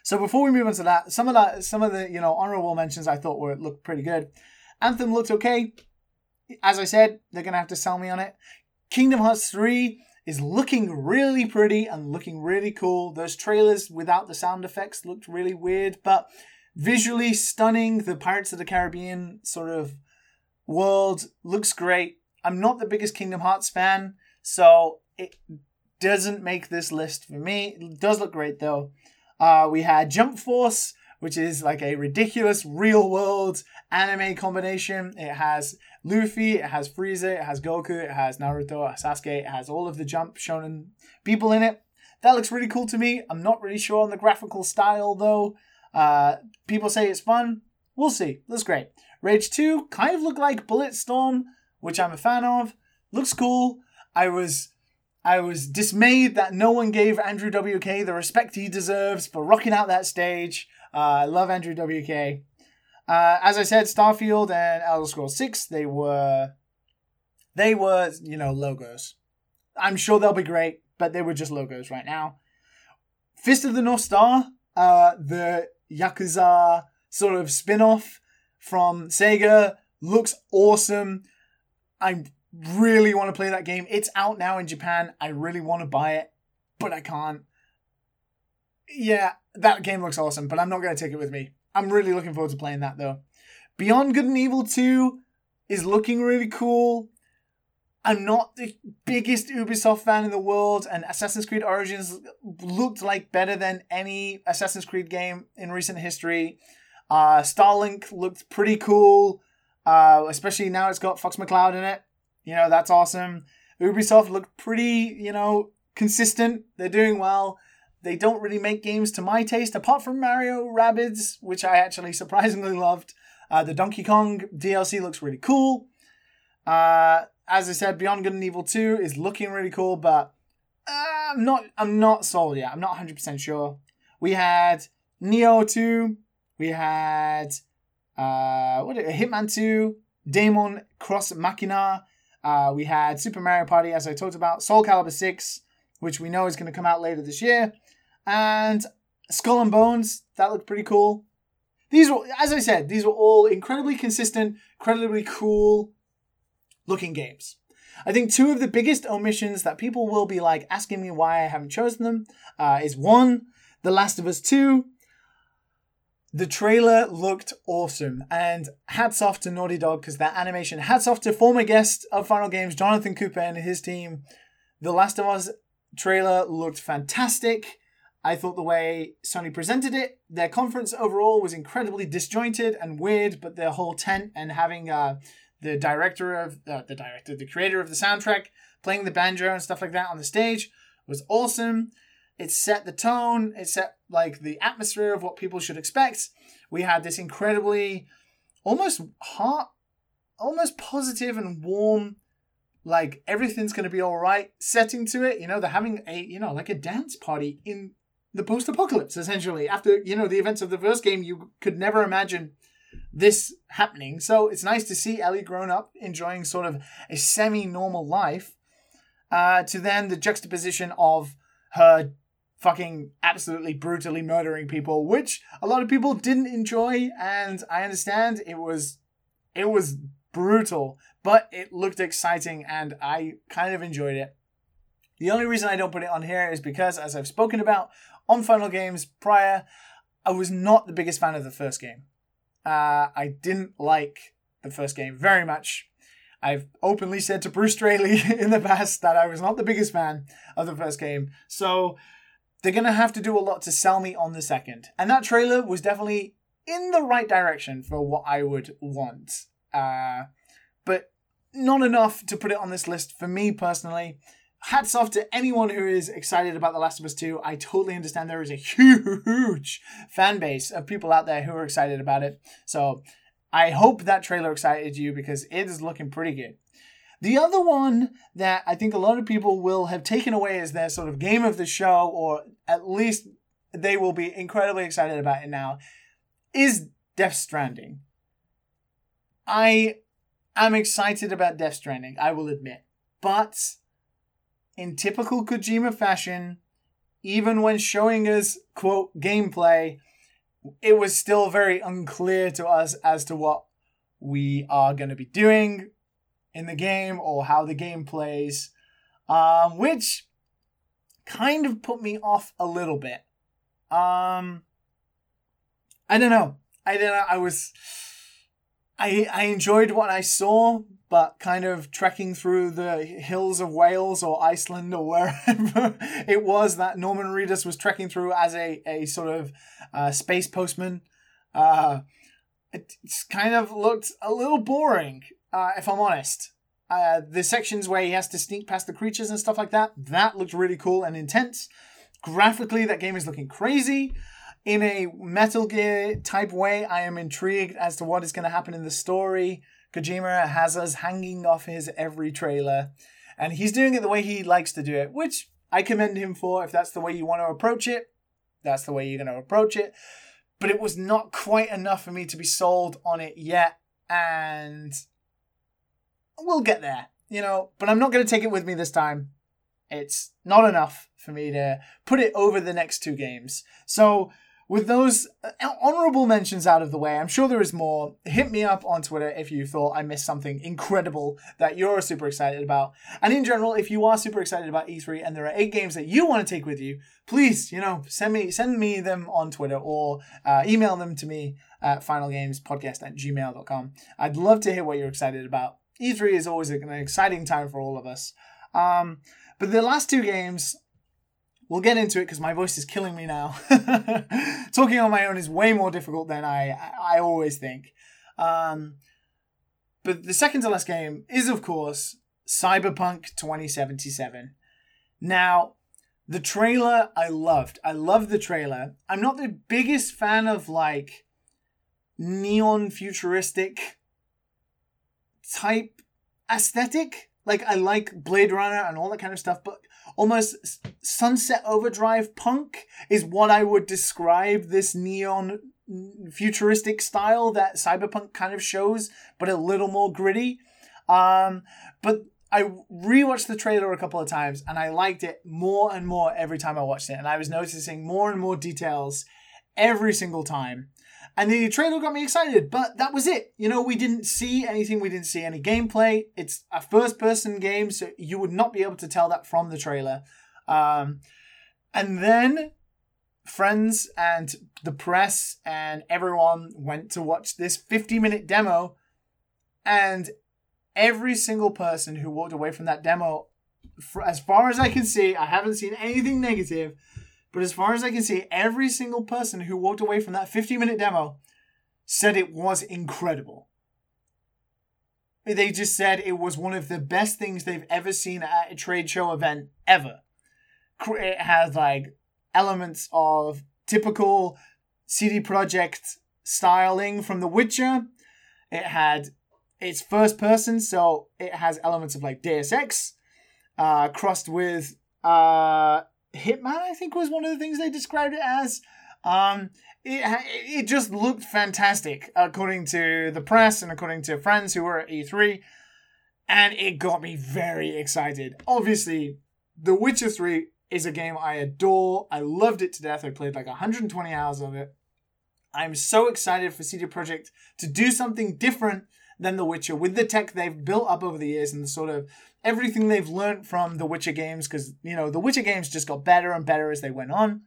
So before we move on to that, some of that, some of the you know honorable mentions I thought were looked pretty good. Anthem looked okay. As I said, they're gonna have to sell me on it. Kingdom Hearts 3 is looking really pretty and looking really cool. Those trailers without the sound effects looked really weird, but visually stunning. The Pirates of the Caribbean sort of world looks great. I'm not the biggest Kingdom Hearts fan, so it doesn't make this list for me. It does look great though. Uh, we had Jump Force, which is like a ridiculous real world anime combination. It has Luffy, it has Frieza, it has Goku, it has Naruto, Sasuke, it has all of the Jump shonen people in it. That looks really cool to me. I'm not really sure on the graphical style though. Uh, people say it's fun. We'll see. Looks great. Rage 2 kind of looked like Bulletstorm, which I'm a fan of. Looks cool. I was I was dismayed that no one gave Andrew WK the respect he deserves for rocking out that stage. Uh, I love Andrew WK. Uh, as I said, Starfield and Elder Scrolls 6, they were they were, you know, logos. I'm sure they'll be great, but they were just logos right now. Fist of the North Star, uh, the Yakuza sort of spin-off from Sega, looks awesome. I really want to play that game. It's out now in Japan. I really want to buy it, but I can't. Yeah, that game looks awesome, but I'm not going to take it with me. I'm really looking forward to playing that though. Beyond Good and Evil 2 is looking really cool. I'm not the biggest Ubisoft fan in the world, and Assassin's Creed Origins looked like better than any Assassin's Creed game in recent history. Uh, Starlink looked pretty cool, uh, especially now it's got Fox McCloud in it. You know, that's awesome. Ubisoft looked pretty, you know, consistent. They're doing well. They don't really make games to my taste, apart from Mario Rabbids, which I actually surprisingly loved. Uh, the Donkey Kong DLC looks really cool. Uh, as I said, Beyond Good and Evil 2 is looking really cool, but uh, I'm not I'm not sold yet. I'm not 100% sure. We had Nioh 2, we had uh, what Hitman 2, Daemon Cross Machina, uh, we had Super Mario Party, as I talked about, Soul Calibur 6, which we know is going to come out later this year, and Skull and Bones. That looked pretty cool. These were, as I said, these were all incredibly consistent, incredibly cool looking games. I think two of the biggest omissions that people will be like asking me why I haven't chosen them uh, is one, The Last of Us 2. The trailer looked awesome, and hats off to Naughty Dog because that animation. Hats off to former guest of Final Games, Jonathan Cooper, and his team. The Last of Us trailer looked fantastic. I thought the way Sony presented it, their conference overall was incredibly disjointed and weird, but their whole tent and having uh, the director of uh, the director, the creator of the soundtrack, playing the banjo and stuff like that on the stage was awesome. It set the tone, it set like the atmosphere of what people should expect. We had this incredibly almost heart almost positive and warm like everything's going to be all right setting to it you know they're having a you know like a dance party in the post-apocalypse essentially after you know the events of the first game you could never imagine this happening. So it's nice to see ellie grown up enjoying sort of a semi-normal life uh, to then the juxtaposition of her fucking absolutely brutally murdering people which a lot of people didn't enjoy and i understand it was it was brutal but it looked exciting and i kind of enjoyed it. The only reason i don't put it on here is because as i've spoken about on final games prior i was not the biggest fan of the first game uh, i didn't like the first game very much I've openly said to Bruce Straley in the past that I was not the biggest fan of the first game. So they're going to have to do a lot to sell me on the second. And that trailer was definitely in the right direction for what I would want. Uh, but not enough to put it on this list for me personally. Hats off to anyone who is excited about The Last of Us 2. I totally understand there is a huge fan base of people out there who are excited about it. So I hope that trailer excited you because it is looking pretty good. The other one that I think a lot of people will have taken away as their sort of game of the show, or at least they will be incredibly excited about it now, is Death Stranding. I am excited about Death Stranding, I will admit. But in typical Kojima fashion, even when showing us, quote, gameplay, it was still very unclear to us as to what we are going to be doing in the game or how the game plays, um, which kind of put me off a little bit. Um, I don't know. I don't know. I was, I I enjoyed what I saw, but kind of trekking through the hills of Wales or Iceland or wherever it was that Norman Reedus was trekking through as a a sort of uh, space postman. Uh, it, it's kind of looked a little boring, uh, if I'm honest. Uh, the sections where he has to sneak past the creatures and stuff like that, that looked really cool and intense. Graphically, that game is looking crazy. In a Metal Gear type way, I am intrigued as to what is going to happen in the story. Kojima has us hanging off his every trailer, and he's doing it the way he likes to do it, which I commend him for. If that's the way you want to approach it, that's the way you're going to approach it. But it was not quite enough for me to be sold on it yet, and we'll get there, you know. But I'm not going to take it with me this time. It's not enough for me to put it over the next two games. So with those uh, honorable mentions out of the way, I'm sure there is more. Hit me up on Twitter if you thought I missed something incredible that you're super excited about. And in general, if you are super excited about E3 and there are eight games that you want to take with you, please, you know, send me send me them on Twitter or uh, email them to me at finalgamespodcast at gmail.com. I'd love to hear what you're excited about. E3 is always an exciting time for all of us. Um, but the last two games We'll get into it because my voice is killing me now. Talking on my own is way more difficult than I I always think. Um, but the second to last game is, of course, Cyberpunk 2077. Now, the trailer I loved. I loved the trailer. I'm not the biggest fan of like neon futuristic type aesthetic. Like I like Blade Runner and all that kind of stuff, but almost Sunset Overdrive punk is what I would describe this neon futuristic style that Cyberpunk kind of shows, but a little more gritty. Um, but I rewatched the trailer a couple of times and I liked it more and more every time I watched it. And I was noticing more and more details every single time. And the trailer got me excited, but that was it. You know, we didn't see anything, we didn't see any gameplay. It's a first person game, so you would not be able to tell that from the trailer. Um, and then friends and the press and everyone went to watch this 50 minute demo, and every single person who walked away from that demo, as far as I can see, I haven't seen anything negative but as far as I can see, every single person who walked away from that 50 minute demo said it was incredible. They just said it was one of the best things they've ever seen at a trade show event ever. It has like elements of typical CD Projekt styling from The Witcher. It had it's first person, so it has elements of like Deus Ex, uh, crossed with uh, Hitman. I think was one of the things they described it as. Um, it it just looked fantastic according to the press and according to friends who were at E3, and it got me very excited. Obviously, The Witcher Three is a game I adore. I loved it to death. I played like 120 hours of it. I'm so excited for CD Projekt to do something different than The Witcher with the tech they've built up over the years and the sort of everything they've learned from The Witcher games because you know The Witcher games just got better and better as they went on.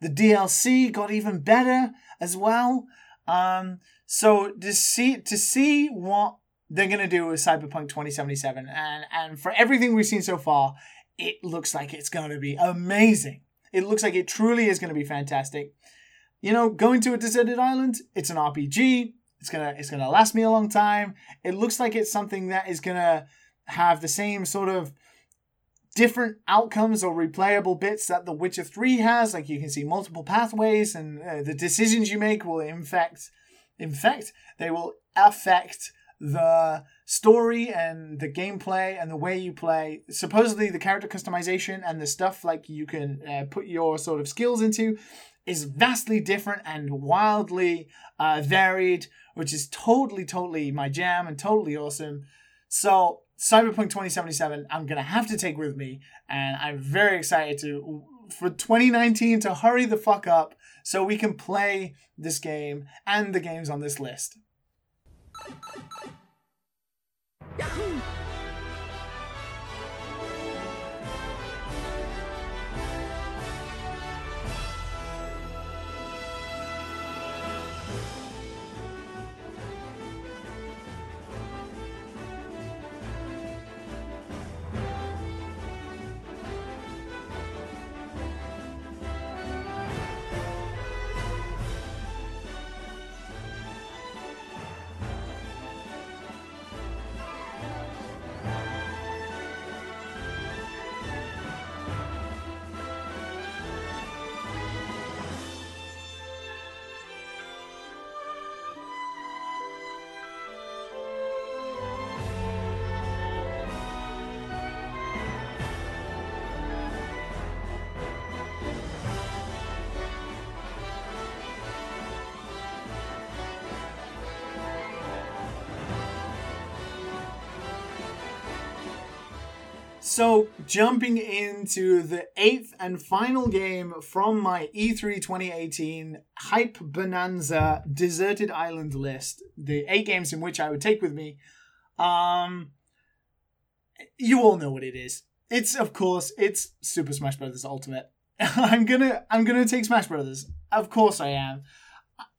The DLC got even better as well. Um, so to see to see what they're gonna do with Cyberpunk 2077 and and for everything we've seen so far, it looks like it's gonna be amazing. It looks like it truly is gonna be fantastic. You know, going to a deserted island, it's an RPG. It's gonna it's gonna last me a long time. It looks like it's something that is gonna have the same sort of different outcomes or replayable bits that The Witcher 3 has. Like you can see multiple pathways, and uh, the decisions you make will infect, infect, they will affect the story and the gameplay and the way you play. Supposedly, the character customization and the stuff like you can uh, put your sort of skills into is vastly different and wildly uh, varied, which is totally, totally my jam and totally awesome. So Cyberpunk 2077, I'm gonna have to take with me, and I'm very excited to for 2019 to hurry the fuck up so we can play this game and the games on this list. So, jumping into the eighth and final game from my E3 2018 Hype Bonanza Deserted Island list, the eight games in which I would take with me, um, you all know what it is. It's of course it's Super Smash Bros. Ultimate. I'm gonna I'm gonna take Smash Brothers. Of course I am.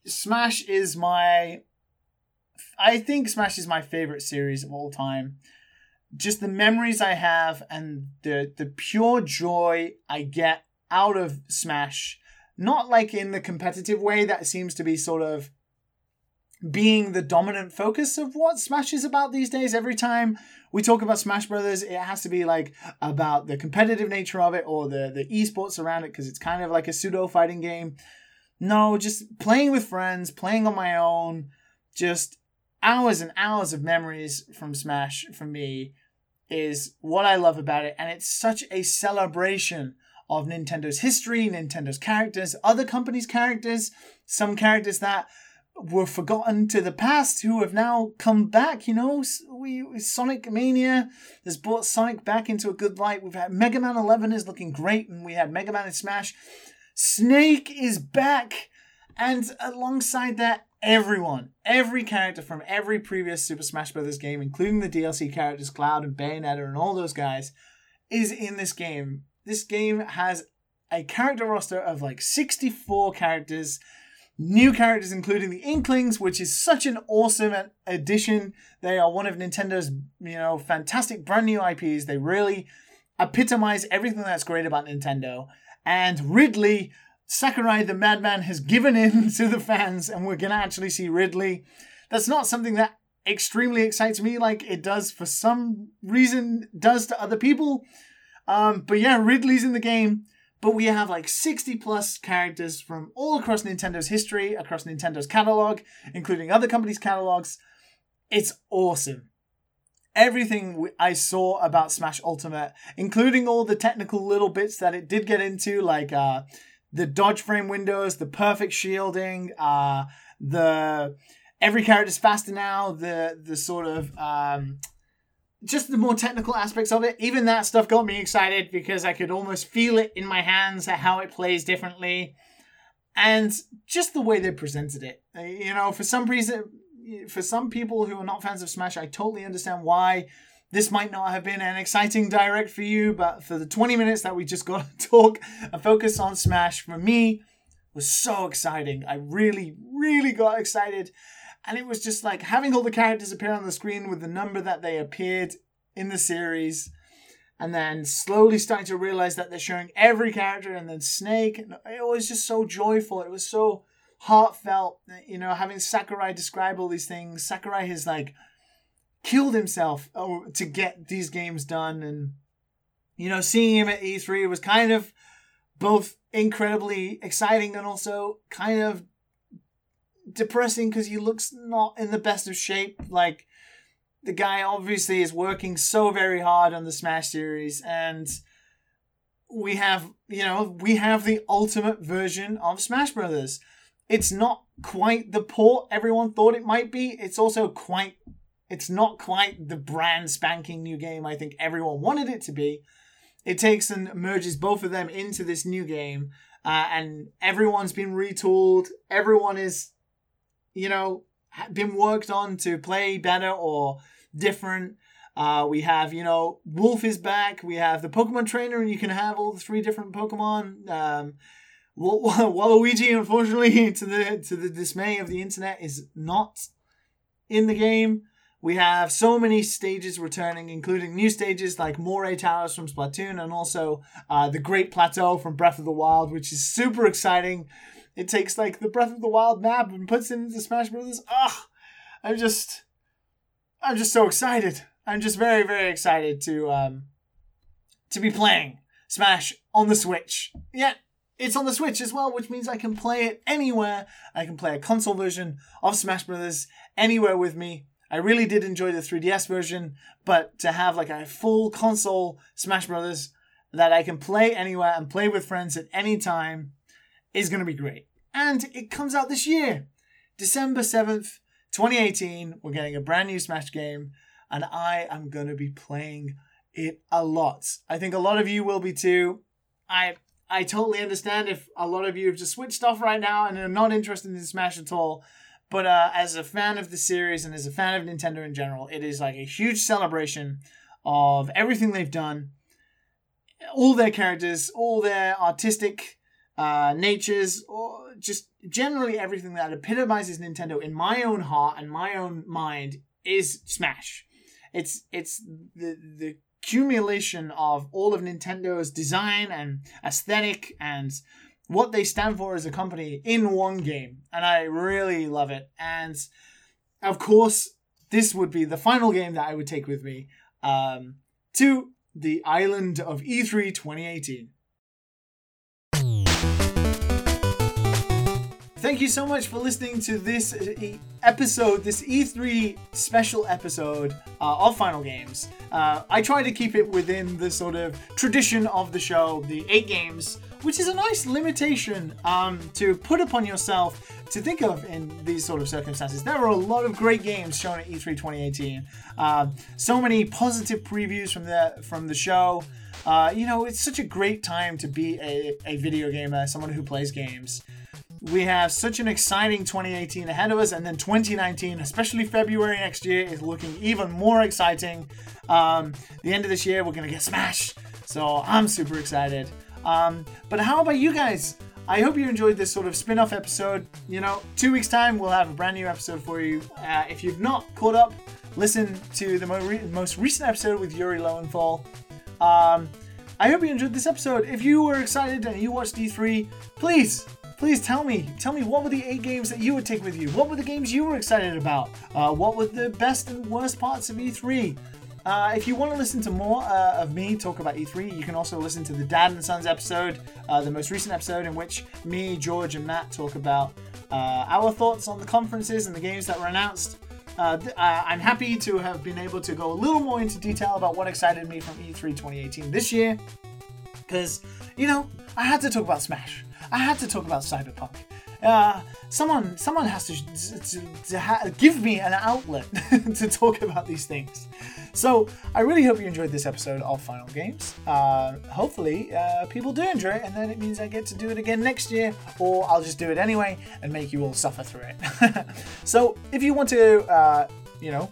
Smash is my I think Smash is my favorite series of all time just the memories I have and the the pure joy I get out of Smash, not like in the competitive way that seems to be sort of being the dominant focus of what Smash is about these days. Every time we talk about Smash Brothers, it has to be like about the competitive nature of it or the the esports around it because it's kind of like a pseudo fighting game. No, just playing with friends, playing on my own, just hours and hours of memories from Smash for me is what I love about it, and it's such a celebration of Nintendo's history, Nintendo's characters, other companies' characters, some characters that were forgotten to the past who have now come back. You know, we Sonic Mania has brought Sonic back into a good light. We've had Mega Man 11 is looking great, and we had Mega Man and Smash. Snake is back, and alongside that, everyone, every character from every previous Super Smash Bros. game, including the DLC characters Cloud and Bayonetta and all those guys, is in this game. This game has a character roster of like 64 characters, new characters including the Inklings, which is such an awesome addition. They are one of Nintendo's, you know, fantastic brand new IPs. They really epitomize everything that's great about Nintendo. And Ridley, Sakurai the madman has given in to the fans, and we're gonna actually see Ridley. That's not something that extremely excites me, like it does for some reason does to other people. Um, but yeah, Ridley's in the game. but we have like 60 plus characters from all across Nintendo's history, across Nintendo's catalog, including other companies' catalogs. It's awesome. Everything I saw about Smash Ultimate, including all the technical little bits that it did get into, like uh, the dodge frame windows, the perfect shielding, uh, the every character's faster now, the the sort of um, just the more technical aspects of it, even that stuff got me excited because I could almost feel it in my hands how it plays differently. And just the way they presented it. Uh, you know, for some reason, for some people who are not fans of Smash, I totally understand why this might not have been an exciting direct for you, but for the 20 minutes that we just got to talk and focus on Smash, for me, was so exciting. I really, really got excited. And it was just like having all the characters appear on the screen with the number that they appeared in the series and then slowly starting to realize that they're showing every character and then snake it was just so joyful. It was so heartfelt you know having sakurai describe all these things. Sakurai has like killed himself oh, to get these games done and you know seeing him at e3 was kind of both incredibly exciting and also kind of depressing because he looks not in the best of shape. Like the guy obviously is working so very hard on the Smash series, and we have you know we have the ultimate version of Smash Brothers. It's not quite the port everyone thought it might be. It's also quite it's not quite the brand spanking new game I think everyone wanted it to be. It takes and merges both of them into this new game, uh, and everyone's been retooled. Everyone is you know, been worked on to play better or different. Uh, we have, you know, Wolf is back. We have the Pokemon trainer, and you can have all the three different Pokemon. Um, Waluigi, unfortunately, to the to the dismay of the internet, is not in the game. We have so many stages returning, including new stages like Moray Towers from Splatoon, and also uh, the Great Plateau from Breath of the Wild, which is super exciting it takes like the Breath of the Wild map and puts it into Smash Brothers. Ugh, I'm just, I'm just so excited. I'm just very, very excited to um, to be playing Smash on the Switch. Yeah, it's on the Switch as well, which means I can play it anywhere. I can play a console version of Smash Brothers anywhere with me. I really did enjoy the 3DS version, but to have like a full console Smash Brothers that I can play anywhere and play with friends at any time is going to be great. And it comes out this year, December 7th, 2018. We're getting a brand new Smash game, and I am going to be playing it a lot. I think a lot of you will be too. I I totally understand if a lot of you have just switched off right now and are not interested in Smash at all. But uh, as a fan of the series and as a fan of Nintendo in general, it is like a huge celebration of everything they've done, all their characters, all their artistic uh, natures, or just generally everything that epitomizes Nintendo in my own heart and my own mind is Smash. It's it's the the accumulation of all of Nintendo's design and aesthetic and what they stand for as a company in one game, and I really love it. And of course, this would be the final game that I would take with me um, to the island of E3 2018. Thank you so much for listening to this episode, this E3 special episode uh, of Final Games. Uh, I try to keep it within the sort of tradition of the show, the eight games, which is a nice limitation um, to put upon yourself to think of in these sort of circumstances. There were a lot of great games shown at E3 2018. Uh, so many positive previews from the from the show. Uh, you know, it's such a great time to be a, a video gamer, someone who plays games we have such an exciting 2018 ahead of us, and then 2019, especially February next year, is looking even more exciting. Um, the end of this year, we're gonna get Smash, so I'm super excited. Um, but how about you guys? I hope you enjoyed this sort of spin off episode. You know, two weeks' time, we'll have a brand new episode for you. Uh, if you've not caught up, listen to the mo- re- most recent episode with Yuri Lowenthal. Um, I hope you enjoyed this episode. If you were excited and you watched E3, please please tell me. Tell me what were the eight games that you would take with you? What were the games you were excited about? Uh, what were the best and worst parts of E3? Uh, if you want to listen to more uh, of me talk about E3, you can also listen to the Dad and Sons episode, uh, the most recent episode in which me, George, and Matt talk about uh, our thoughts on the conferences and the games that were announced. Uh, th- uh, I'm happy to have been able to go a little more into detail about what excited me from E E3 2018 this year, because you know I had to talk about Smash. I had to talk about Cyberpunk. Uh, someone, someone has to, to, to ha- give me an outlet to talk about these things. So I really hope you enjoyed this episode of Final Games. Uh, hopefully, uh, people do enjoy it, and then it means I get to do it again next year, or I'll just do it anyway and make you all suffer through it. so if you want to, uh, you know,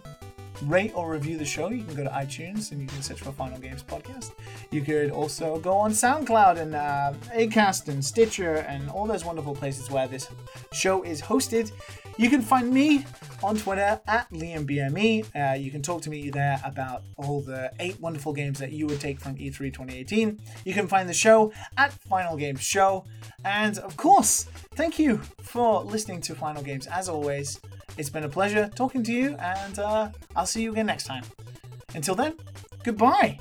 rate or review the show, you can go to iTunes and you can search for Final Games Podcast. You could also go on SoundCloud and uh, Acast and Stitcher and all those wonderful places where this show is hosted. You can find me on Twitter at LiamBME. Uh, you can talk to me there about all the eight wonderful games that you would take from E E3 2018. You can find the show at Final Games Show. And of course, thank you for listening to Final Games as always. It's been a pleasure talking to you, and uh, I'll see you again next time. Until then, goodbye.